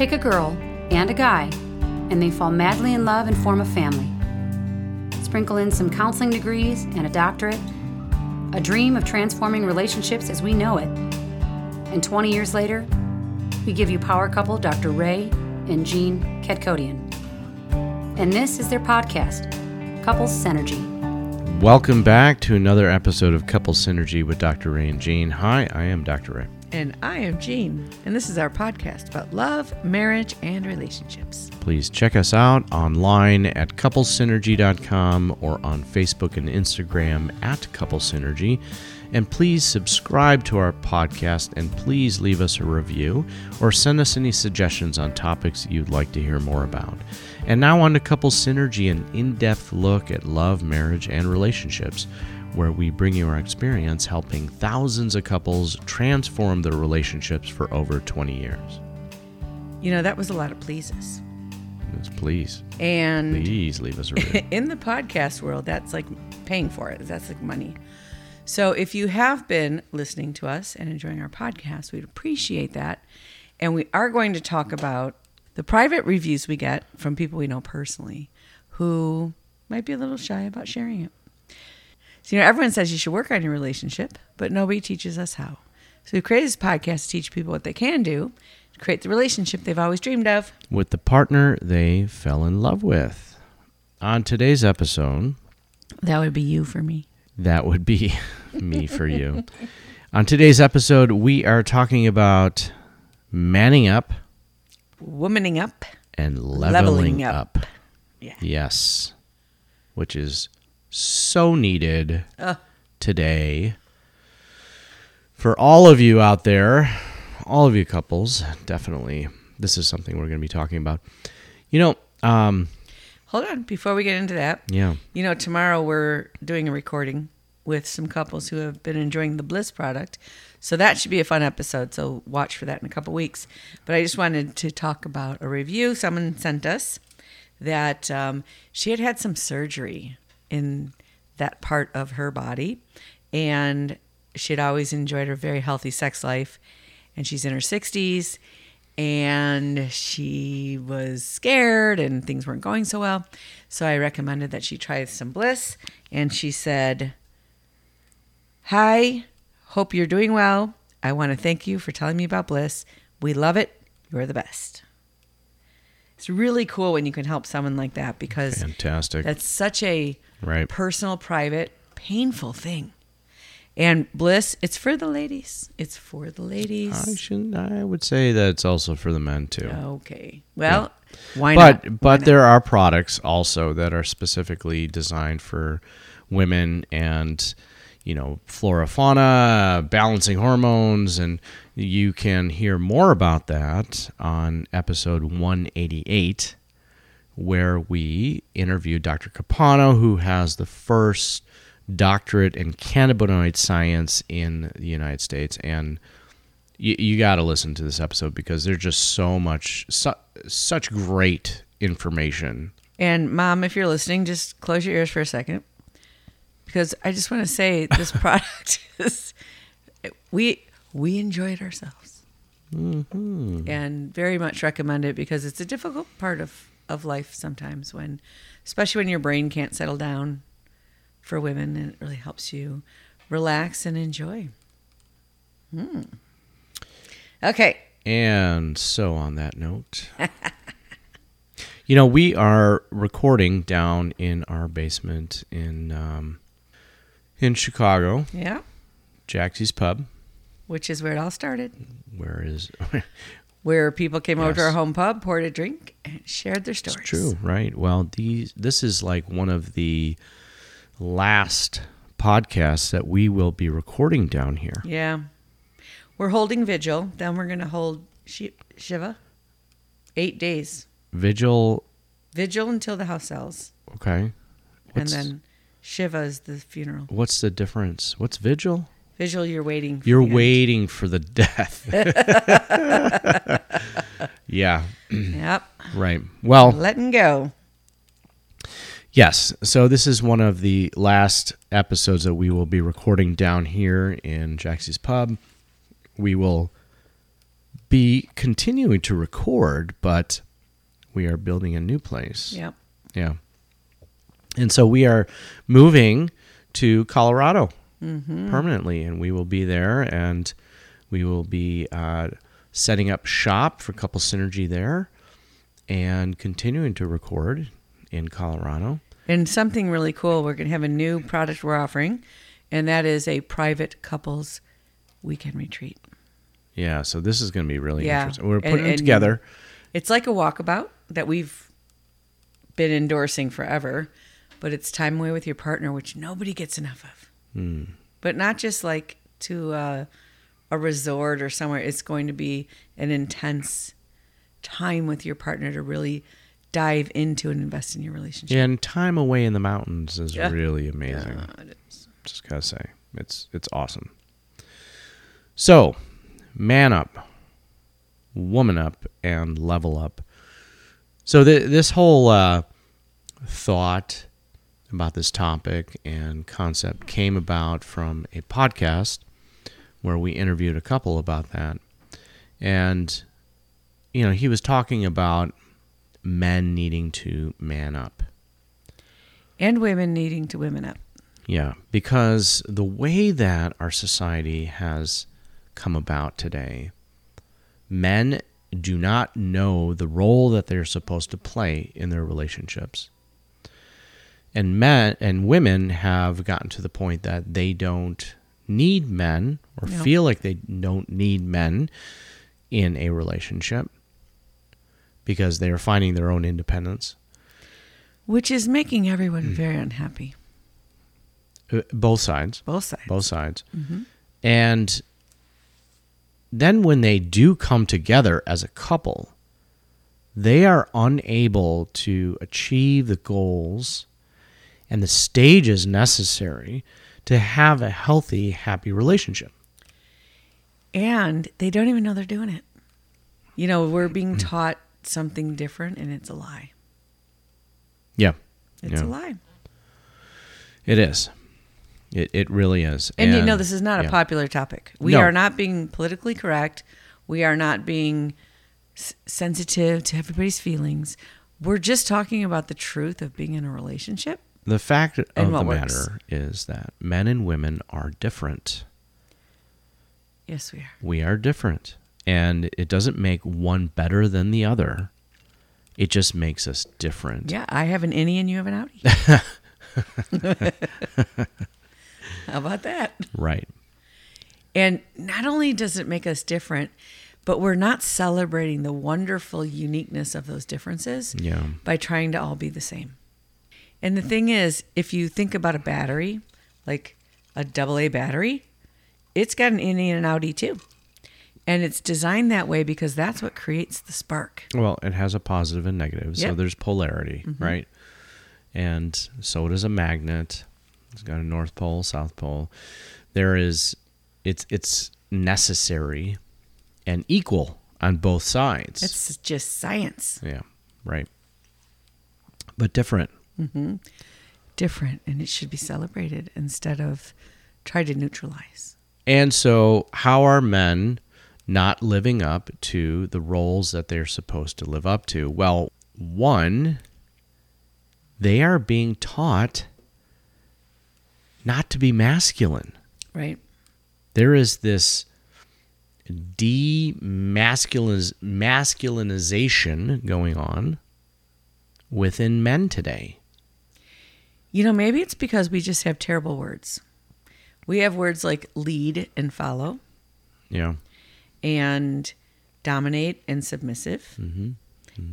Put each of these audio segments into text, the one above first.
Take a girl and a guy, and they fall madly in love and form a family. Sprinkle in some counseling degrees and a doctorate, a dream of transforming relationships as we know it. And 20 years later, we give you power couple Dr. Ray and Jean Kadkhodian. And this is their podcast, Couples Synergy. Welcome back to another episode of Couple Synergy with Dr. Ray and Jean. Hi, I am Dr. Ray. And I am Jean, and this is our podcast about love, marriage, and relationships. Please check us out online at couplesynergy.com or on Facebook and Instagram at couplesynergy. And please subscribe to our podcast and please leave us a review or send us any suggestions on topics you'd like to hear more about. And now on to Couple Synergy, an in depth look at love, marriage, and relationships, where we bring you our experience helping thousands of couples transform their relationships for over 20 years. You know, that was a lot of pleases. Yes, Please, And please leave us a review. in the podcast world, that's like paying for it. That's like money. So if you have been listening to us and enjoying our podcast, we'd appreciate that. And we are going to talk about the private reviews we get from people we know personally who might be a little shy about sharing it. So, you know, everyone says you should work on your relationship, but nobody teaches us how. So we created this podcast to teach people what they can do to create the relationship they've always dreamed of. with the partner they fell in love with. On today's episode, That would be you for me. that would be me for you. On today's episode, we are talking about manning up Womaning up. and leveling, Leveling up. up. Yeah. Yes. Which is so needed Uh. today. For all of you out there, all of you couples, definitely, this is something we're going to be talking about. You know, um, Hold on, before we get into that, yeah. you know, tomorrow we're doing a recording with some couples who have been enjoying the Bliss product. So that should be a fun episode. So watch for that in a couple weeks. But I just wanted to talk about a review someone sent us that um, she had had some surgery in that part of her body. And she had always enjoyed her very healthy sex life. And she's in her 60s and she was scared and things weren't going so well. So I recommended that she try some bliss. And she said, Hi, hope you're doing well. I want to thank you for telling me about bliss. We love it. You're the best. It's really cool when you can help someone like that because Fantastic. that's such a Right. personal, private, painful thing. And bliss, it's for the ladies. It's for the ladies. I should I would say that it's also for the men too. Okay. Well, why not? but but there are products also that are specifically designed for women and you know flora fauna balancing hormones and you can hear more about that on episode 188 where we interviewed Dr. Capano who has the first doctorate in cannabinoid science in the United States and you, you got to listen to this episode because there's just so much su- such great information And mom, if you're listening, just close your ears for a second, because I just want to say this product is we we enjoy it ourselves, and very much recommend it because it's a difficult part of of life sometimes when, especially when your brain can't settle down. For women, and it really helps you relax and enjoy. Hmm. Okay. and so on that note you know we are recording down in our basement in um, in chicago Yeah. jaxie's pub Which is where it all started. where is where people came over to our home pub, poured a drink, and shared their stories. It's true, right? Well, these this is like one of the last podcasts that we will be recording down here. Yeah. We're holding vigil. Then we're going to hold Shi- Shiva. Eight days. Vigil, Vigil until the house sells. okay. What's, and then Shiva is the funeral. what's the difference? What's vigil? Vigil, you're waiting. For You're the end. waiting for the death. yeah, Yep. right. Well, Letting go. Yes. So this is one of the last episodes that we will be recording down here in Jaxie's Pub. We will be continuing to record, but we are building a new place. Yep. Yeah. And so we are moving to Colorado permanently, and we will be there and we will be uh, setting up shop for Couple Synergy there and continuing to record in Colorado. And something really cool, we're going to have a new product we're offering, and that is a private couples weekend retreat. Yeah, so this is going to be really Yeah. interesting. We're And- putting it together. It's like a walkabout that we've been endorsing forever, but it's time away with your partner, which nobody gets enough of. Hmm. But not just like to uh, a resort or somewhere. It's going to be an intense time with your partner to really dive into and invest in your relationship. And time away in the mountains is Yeah. really amazing. It is. just gotta say it's it's awesome so man up woman up and level up so th- this whole uh, thought about this topic and concept came about from a podcast where we interviewed a couple about that and you know he was talking about men needing to man up And women needing to women up. Yeah, because the way that our society has come about today, men do not know the role that they're supposed to play in their relationships. And men and women have gotten to the point that they don't need men or No. feel like they don't need men in a relationship because they are finding their own independence. Which is making everyone very unhappy. Uh, Both sides. Both sides. both sides. And then when they do come together as a couple, they are unable to achieve the goals and the stages necessary to have a healthy, happy relationship. And they don't even know they're doing it. You know, we're mm. being taught something different and it's a lie. Yeah. It's Yeah. a lie. It is. It, it really is. And, you know, this is not yeah. a popular topic. We No. are not being politically correct. We are not being s- sensitive to everybody's feelings. We're just talking about the truth of being in a relationship. The fact of the works. matter is that men and women are different. Yes, we are. we are different and it doesn't make one better than the other it just makes us different Yeah, I have an innie and you have an outie. How about that? right And not only does it make us different, but we're not celebrating the wonderful uniqueness of those differences yeah by trying to all be the same. And the thing is, if you think about a battery, like a double A battery, it's got an innie and an outie too. And it's designed that way because that's what creates the spark. well it has a positive and negative so there's polarity mm-hmm. right? And so does a magnet. It's got a north pole south pole. There is it's it's necessary and equal on both sides. It's just science. yeah right. But different Mm-hmm. Different and it should be celebrated instead of try to neutralize. And so, how are men not living up to the roles that they're supposed to live up to? Well, one, they are being taught not to be masculine. Right? There is this demasculiniz- masculinization going on within men today. You know, maybe it's because we just have terrible words. We have words like lead and follow, Yeah. and dominate and submissive,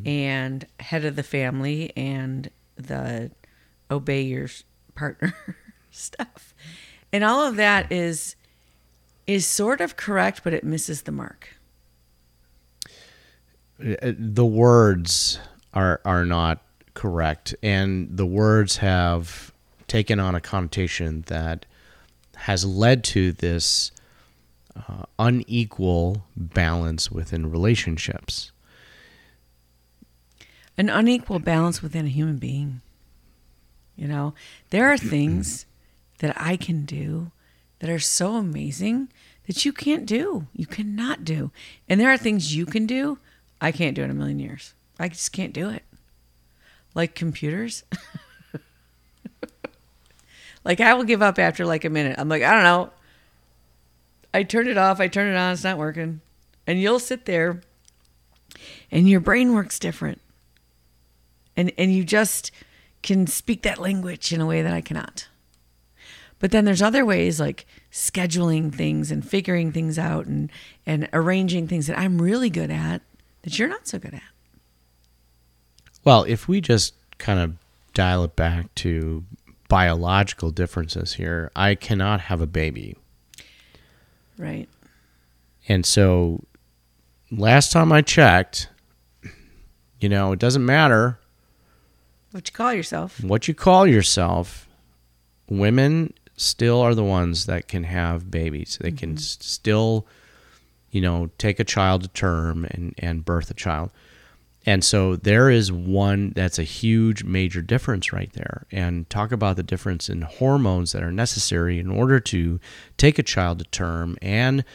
and head of the family and the obey your partner stuff. And all of that is is sort of correct, but it misses the mark. Uh, the words are are not correct and the words have taken on a connotation that has led to this uh, unequal balance within relationships An unequal balance within a human being. You know, there are things that I can do that are so amazing that you can't do. You cannot do. And there are things you can do I can't do in a million years. I just can't do it. Like computers. like I will give up after like a minute. I'm like, I don't know. I turn it off, I turn it on, it's not working. And you'll sit there and your brain works different. And and you just can speak that language in a way that I cannot. But then there's other ways like scheduling things and figuring things out and and arranging things that I'm really good at that you're not so good at. Well, if we just kind of dial it back to biological differences here, I cannot have a baby. Right. And so last time I checked, you know, it doesn't matter What you call yourself. what you call yourself, women still are the ones that can have babies. They can mm-hmm. still, you know, take a child to term and, and birth a child. And so there is one that's a huge major difference right there. And talk about the difference in hormones that are necessary in order to take a child to term and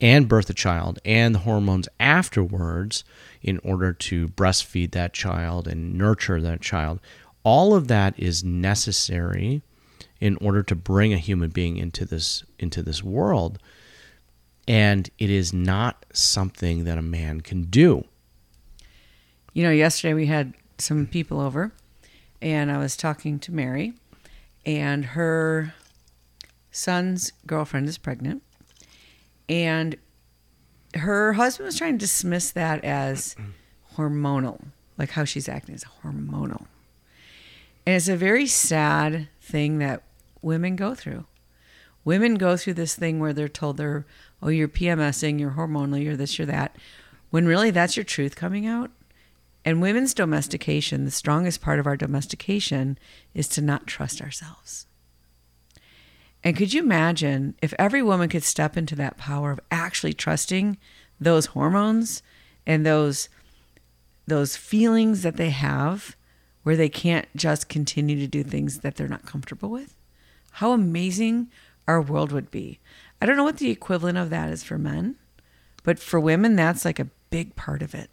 and birth a child and the hormones afterwards in order to breastfeed that child and nurture that child. All of that is necessary in order to bring a human being into this into this world. And it is not something that a man can do. You know, yesterday we had some people over and I was talking to Mary and her son's girlfriend is pregnant and her husband was trying to dismiss that as hormonal, like how she's acting is hormonal. And it's a very sad thing that women go through. Women go through this thing where they're told they're, oh, you're PMSing, you're hormonal, you're this, you're that, when really that's your truth coming out. And women's domestication, the strongest part of our domestication is to not trust ourselves. And could you imagine if every woman could step into that power of actually trusting those hormones and those those feelings that they have where they can't just continue to do things that they're not comfortable with? How amazing our world would be. I don't know what the equivalent of that is for men, but for women that's like a big part of it.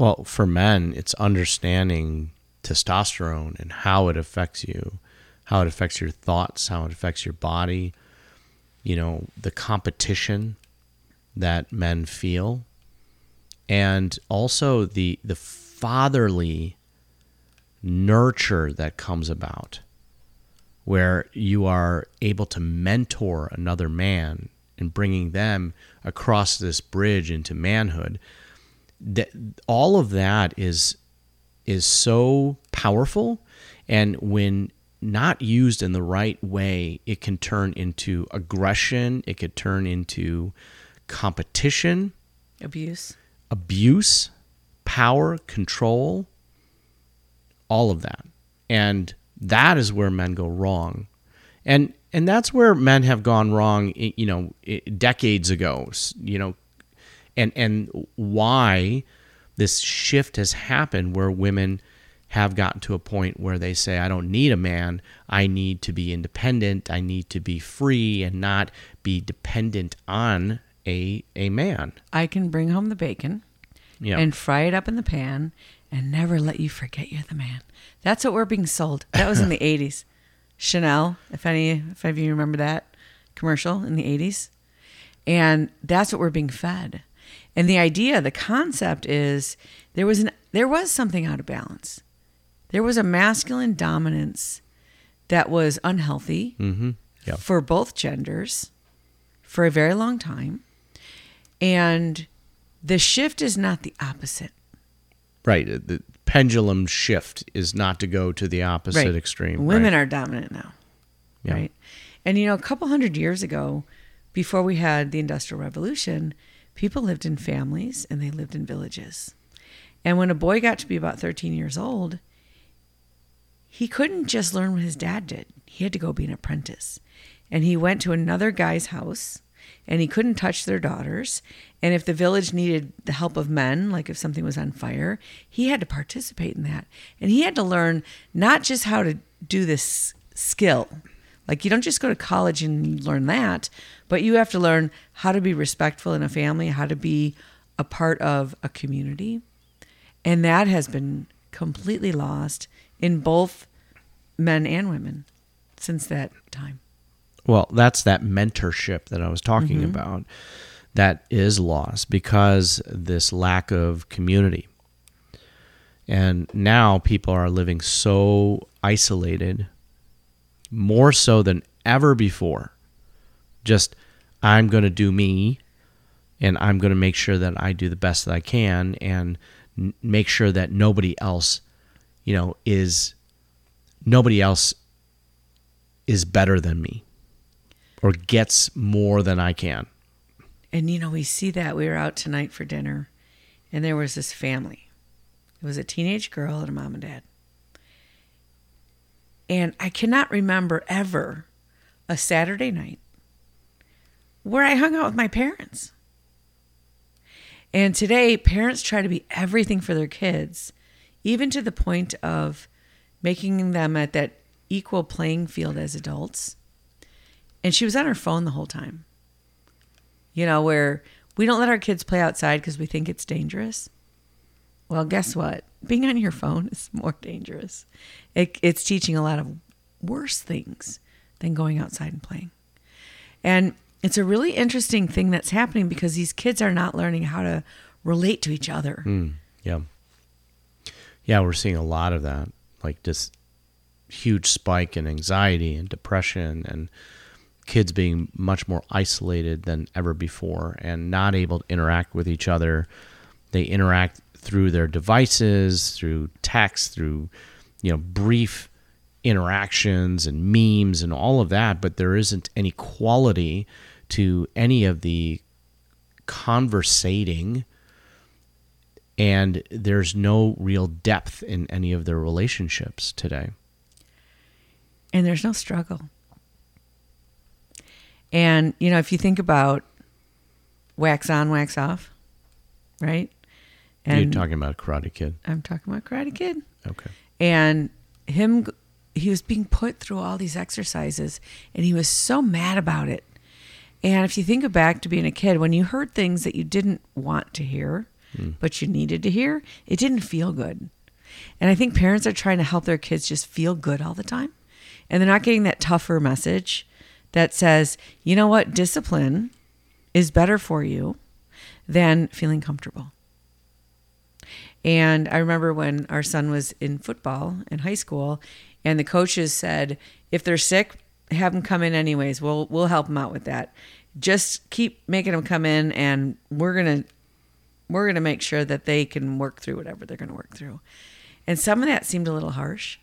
Well, for men, it's understanding testosterone and how it affects you, how it affects your thoughts, how it affects your body, you know, the competition that men feel, and also the the fatherly nurture that comes about where you are able to mentor another man and bringing them across this bridge into manhood that all of that is is so powerful and when not used in the right way it can turn into aggression it could turn into competition Abuse. abuse power control all of that and that is where men go wrong and and that's where men have gone wrong you know decades ago you know and and why this shift has happened where women have gotten to a point where they say I don't need a man I need to be independent I need to be free and not be dependent on a a man I can bring home the bacon yeah and fry it up in the pan and never let you forget you're the man. That's what we're being sold. That was in the 80s. Chanel, if any if any of you remember that commercial in the 80s. And that's what we're being fed. And the idea, the concept is there was an there was something out of balance. There was a masculine dominance that was unhealthy mm-hmm yeah for both genders for a very long time. And the shift is not the opposite. right the pendulum shift is not to go to the opposite extreme Women right? are dominant now. Yeah. Right. And you know, a couple hundred years ago, before we had the Industrial Revolution, people lived in families and they lived in villages. And when a boy got to be about 13 years old, he couldn't just learn what his dad did. He had to go be an apprentice. And he went to another guy's house and he couldn't touch their daughters. And if the village needed the help of men, like if something was on fire, he had to participate in that. And he had to learn not just how to do this skill, Like you don't just go to college and learn that, but you have to learn how to be respectful in a family, how to be a part of a community. And that has been completely lost in both men and women since that time. Well, that's that mentorship that I was talking mm-hmm. about that is lost because this lack of community. And now people are living so isolated, more so than ever before. Just, I'm going to do me and I'm going to make sure that I do the best that I can and n- make sure that nobody else, you know, is nobody else is better than me or gets more than I can. And you know, we see that we were out tonight for dinner, and there was this family. It was a teenage girl and a mom and dad. And I cannot remember ever a Saturday night where I hung out with my parents. And today, parents try to be everything for their kids, even to the point of making them at that equal playing field as adults. And she was on her phone the whole time. You know, where we don't let our kids play outside because we think it's dangerous. Well, guess what? Being on your phone is more dangerous. It, it's teaching a lot of worse things than going outside and playing. And it's a really interesting thing that's happening because these kids are not learning how to relate to each other. Mm, yeah. Yeah, we're seeing a lot of that. Like this huge spike in anxiety and depression and kids being much more isolated than ever before and not able to interact with each other. They interact through their devices, through text, through you know brief interactions and memes and all of that, but there isn't any quality to any of the conversating and there's no real depth in any of their relationships today. And there's no struggle. And, you know, if you think about wax on, wax off, right? You're talking about Karate Kid. I'm talking about Karate Kid. Okay. And him, he was being put through all these exercises and he was so mad about it. And if you think back to being a kid, when you heard things that you didn't want to hear, hmm. but you needed to hear, it didn't feel good. And I think parents are trying to help their kids just feel good all the time. And they're not getting that tougher message that says, you know what, discipline is better for you than feeling comfortable. And I remember when our son was in football in high school, and the coaches said, if they're sick, have them come in anyways. We'll we'll help them out with that. Just keep making them come in, and we're gonna we're gonna make sure that they can work through whatever they're gonna work through. And some of that seemed a little harsh.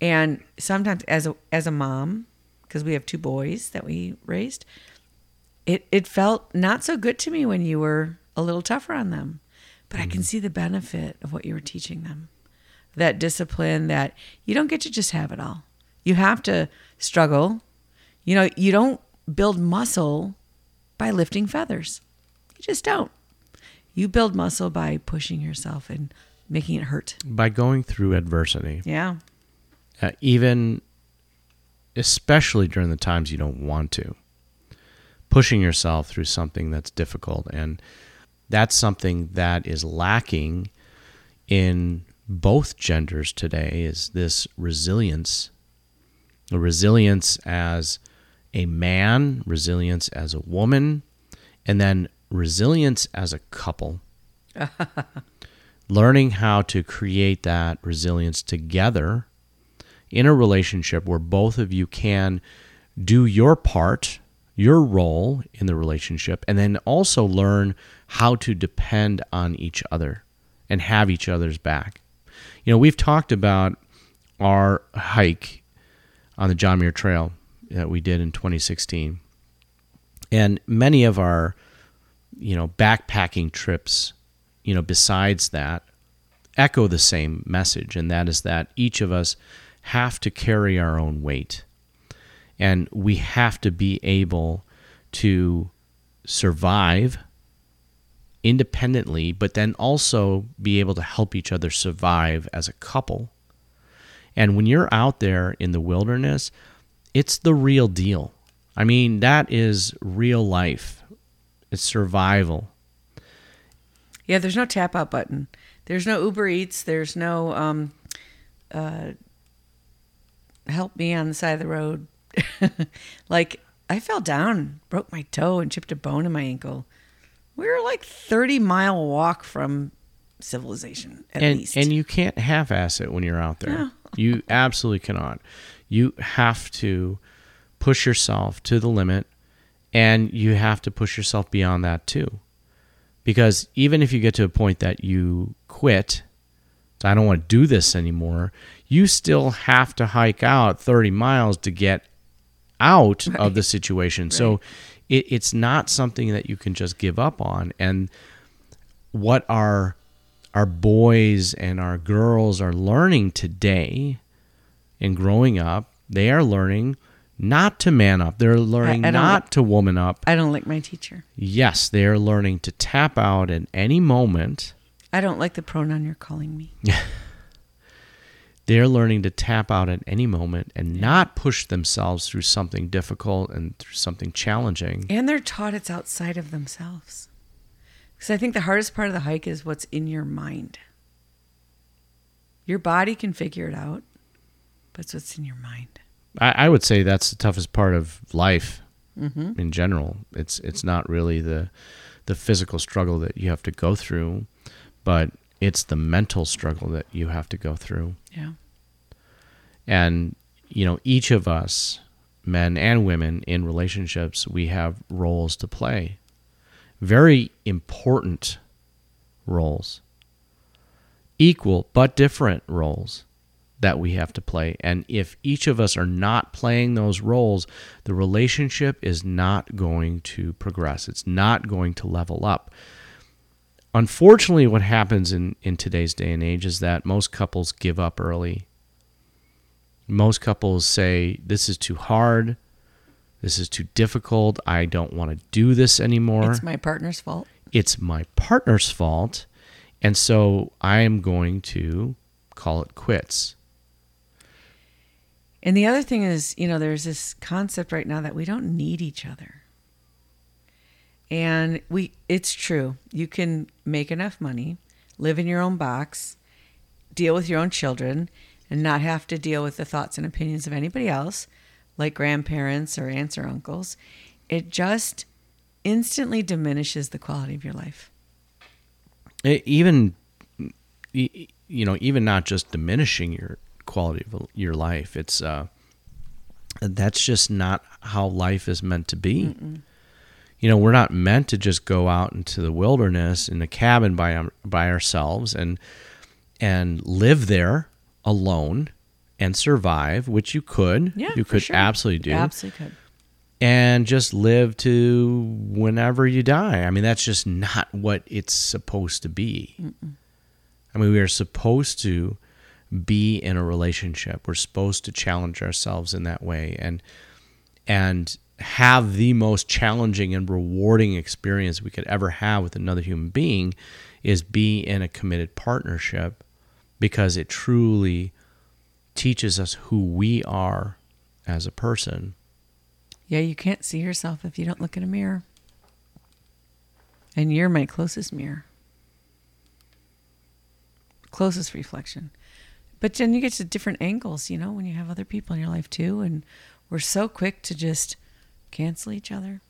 And sometimes, as a as a mom, because we have two boys that we raised, it it felt not so good to me when you were a little tougher on them. But I can see the benefit of what you were teaching them. That discipline that you don't get to just have it all. You have to struggle. You know, you don't build muscle by lifting feathers. You just don't. You build muscle by pushing yourself and making it hurt. By going through adversity, Yeah. uh, even especially during the times you don't want to, pushing yourself through something that's difficult. And that's something that is lacking in both genders today is this resilience. The resilience as a man, resilience as a woman, and then resilience as a couple. Learning how to create that resilience together in a relationship where both of you can do your part, your role in the relationship, and then also learn how to depend on each other and have each other's back. You know, we've talked about our hike on the John Muir Trail that we did in 2016. And many of our, you know, backpacking trips, you know, besides that, echo the same message, and that is that each of us have to carry our own weight. And we have to be able to survive independently, but then also be able to help each other survive as a couple. And when you're out there in the wilderness, it's the real deal. I mean, that is real life. It's survival. Yeah, there's no tap out button. There's no Uber Eats. There's no um, uh, help me on the side of the road. like I fell down, broke my toe, and chipped a bone in my ankle. We were like 30 mile walk from civilization at and, least. And you can't half ass it when you're out there. No. you absolutely cannot. You have to push yourself to the limit and you have to push yourself beyond that too. Because even if you get to a point that you quit, I don't want to do this anymore, you still have to hike out 30 miles to get out Right. of the situation. So it, it's not something that you can just give up on. And what our our boys and our girls are learning today and growing up, they are learning not to man up. They're learning not to woman up. I don't like my teacher. Yes, they are learning to tap out at any moment. I don't like the pronoun you're calling me. They're learning to tap out at any moment and not push themselves through something difficult and through something challenging. And they're taught it's outside of themselves. Because I think the hardest part of the hike is what's in your mind. Your body can figure it out, but it's what's in your mind. I, I would say that's the toughest part of life Mm-hmm. in general. It's it's not really the the physical struggle that you have to go through, but it's the mental struggle that you have to go through. Yeah. And you know, each of us, men and women in relationships, we have roles to play. Very important roles. Equal but different roles that we have to play. And if each of us are not playing those roles, the relationship is not going to progress. It's not going to level up. Unfortunately, what happens in, in today's day and age is that most couples give up early. Most couples say, This is too hard. This is too difficult. I don't want to do this anymore It's my partner's fault. it's my partner's fault. And so I am going to call it quits. And the other thing is, you know, there's this concept right now that we don't need each other. And we it's true. You can make enough money, live in your own box, deal with your own children and not have to deal with the thoughts and opinions of anybody else, like grandparents or aunts or uncles. It just instantly diminishes the quality of your life. E- even you know even not just diminishing your quality of your life it's uh that's just not how life is meant to be you know we're not meant to just go out into the wilderness in a cabin by um, by ourselves and and live there alone and survive which you could Yeah, you could sure. absolutely do Absolutely could. and just live to whenever you die. I mean, that's just not what it's supposed to be. I mean, we are supposed to be in a relationship. We're supposed to challenge ourselves in that way and and have the most challenging and rewarding experience we could ever have with another human being is be in a committed partnership because it truly teaches us who we are as a person. Yeah, you can't see yourself if you don't look in a mirror. And you're my closest mirror. Closest reflection. But then you get to different angles, you know, when you have other people in your life too. And we're so quick to just cancel each other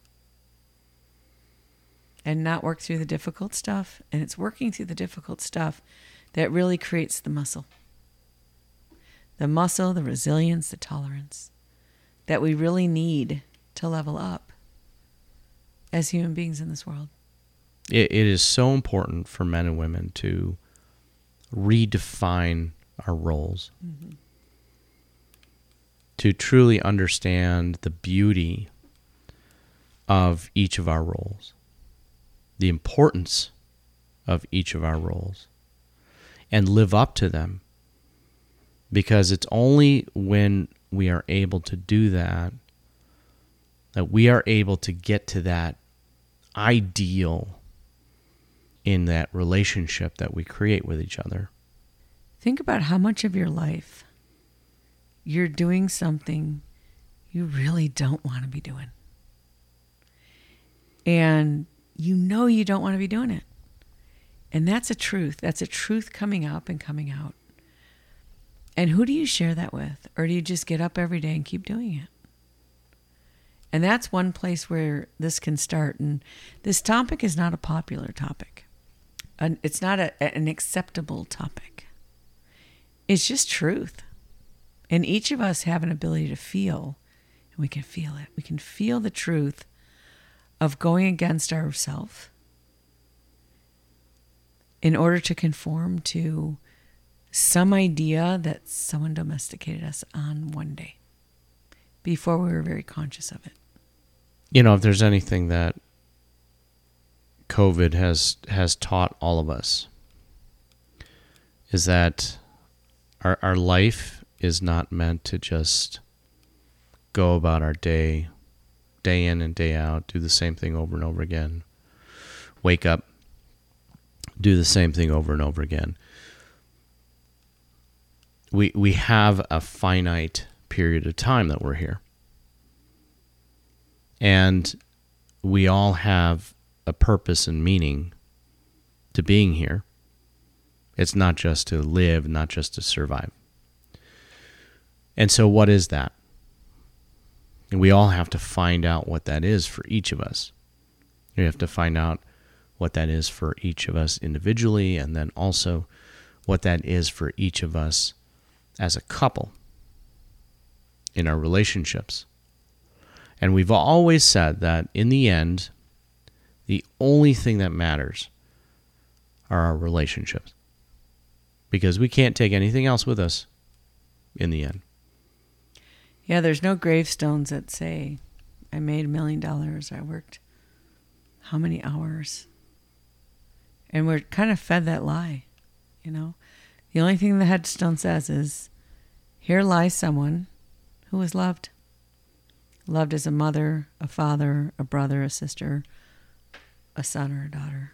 and not work through the difficult stuff. And it's working through the difficult stuff that really creates the muscle the muscle, the resilience, the tolerance that we really need to level up as human beings in this world. it, it is so important for men and women to redefine our roles mm-hmm. to truly understand the beauty of each of our roles the importance of each of our roles and live up to them because it's only when we are able to do that that we are able to get to that ideal in that relationship that we create with each other. Think about how much of your life you're doing something you really don't want to be doing. And you know you don't want to be doing it. And that's a truth. That's a truth coming up and coming out. And who do you share that with? Or do you just get up every day and keep doing it? And that's one place where this can start. And this topic is not a popular topic, it's not a, an acceptable topic. It's just truth. And each of us have an ability to feel, and we can feel it. We can feel the truth of going against ourselves in order to conform to some idea that someone domesticated us on one day before we were very conscious of it. You know, if there's anything that COVID has has taught all of us is that our our life is not meant to just go about our day day in and day out, do the same thing over and over again. Wake up, do the same thing over and over again we we have a finite period of time that we're here. And we all have a purpose and meaning to being here. It's not just to live, not just to survive. And so, what is that? And we all have to find out what that is for each of us. We have to find out what that is for each of us individually, and then also what that is for each of us as a couple in our relationships. And we've always said that in the end, the only thing that matters are our relationships. Because we can't take anything else with us in the end. Yeah, there's no gravestones that say, I made a million dollars, I worked how many hours. And we're kind of fed that lie, you know? The only thing the headstone says is, Here lies someone who was loved. Loved as a mother, a father, a brother, a sister, a son or a daughter,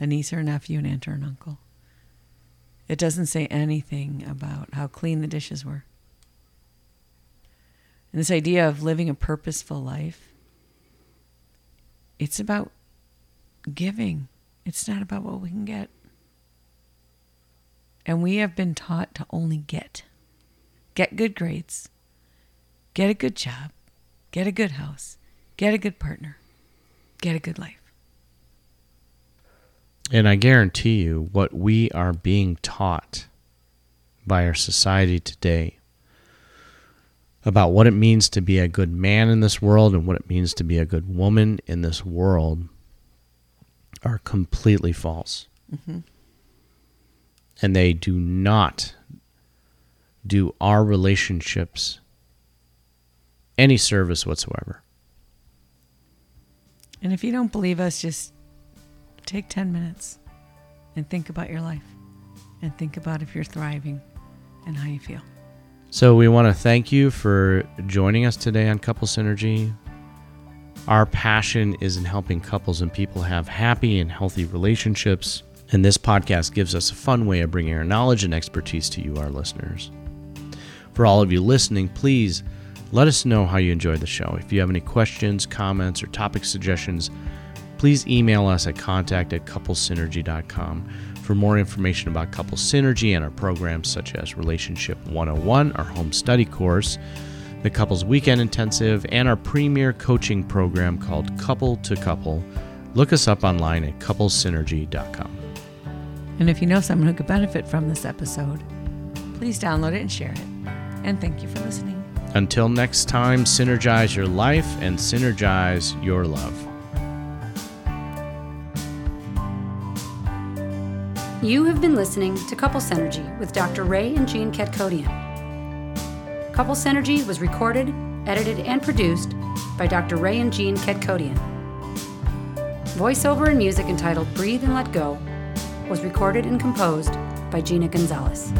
a niece or a nephew, an aunt or an uncle. It doesn't say anything about how clean the dishes were. And this idea of living a purposeful life, it's about giving. It's not about what we can get. And we have been taught to only get. Get good grades, get a good job, get a good house, get a good partner, get a good life. And I guarantee you, what we are being taught by our society today about what it means to be a good man in this world and what it means to be a good woman in this world are completely false. Mm-hmm and they do not do our relationships any service whatsoever. And if you don't believe us, just take 10 minutes and think about your life and think about if you're thriving and how you feel. So, we want to thank you for joining us today on Couple Synergy. Our passion is in helping couples and people have happy and healthy relationships. And this podcast gives us a fun way of bringing our knowledge and expertise to you, our listeners. For all of you listening, please let us know how you enjoyed the show. If you have any questions, comments, or topic suggestions, please email us at contact at couplesynergy.com. For more information about Couple Synergy and our programs such as Relationship 101, our home study course, the Couples Weekend Intensive, and our premier coaching program called Couple to Couple, look us up online at couplesynergy.com. And if you know someone who could benefit from this episode, please download it and share it. And thank you for listening. Until next time, synergize your life and synergize your love. You have been listening to Couple Synergy with Dr. Ray and Jean Kadkhodian. Couple Synergy was recorded, edited, and produced by Dr. Ray and Jean Kadkhodian. Voiceover and music entitled Breathe and Let Go was recorded and composed by Gina Gonzalez.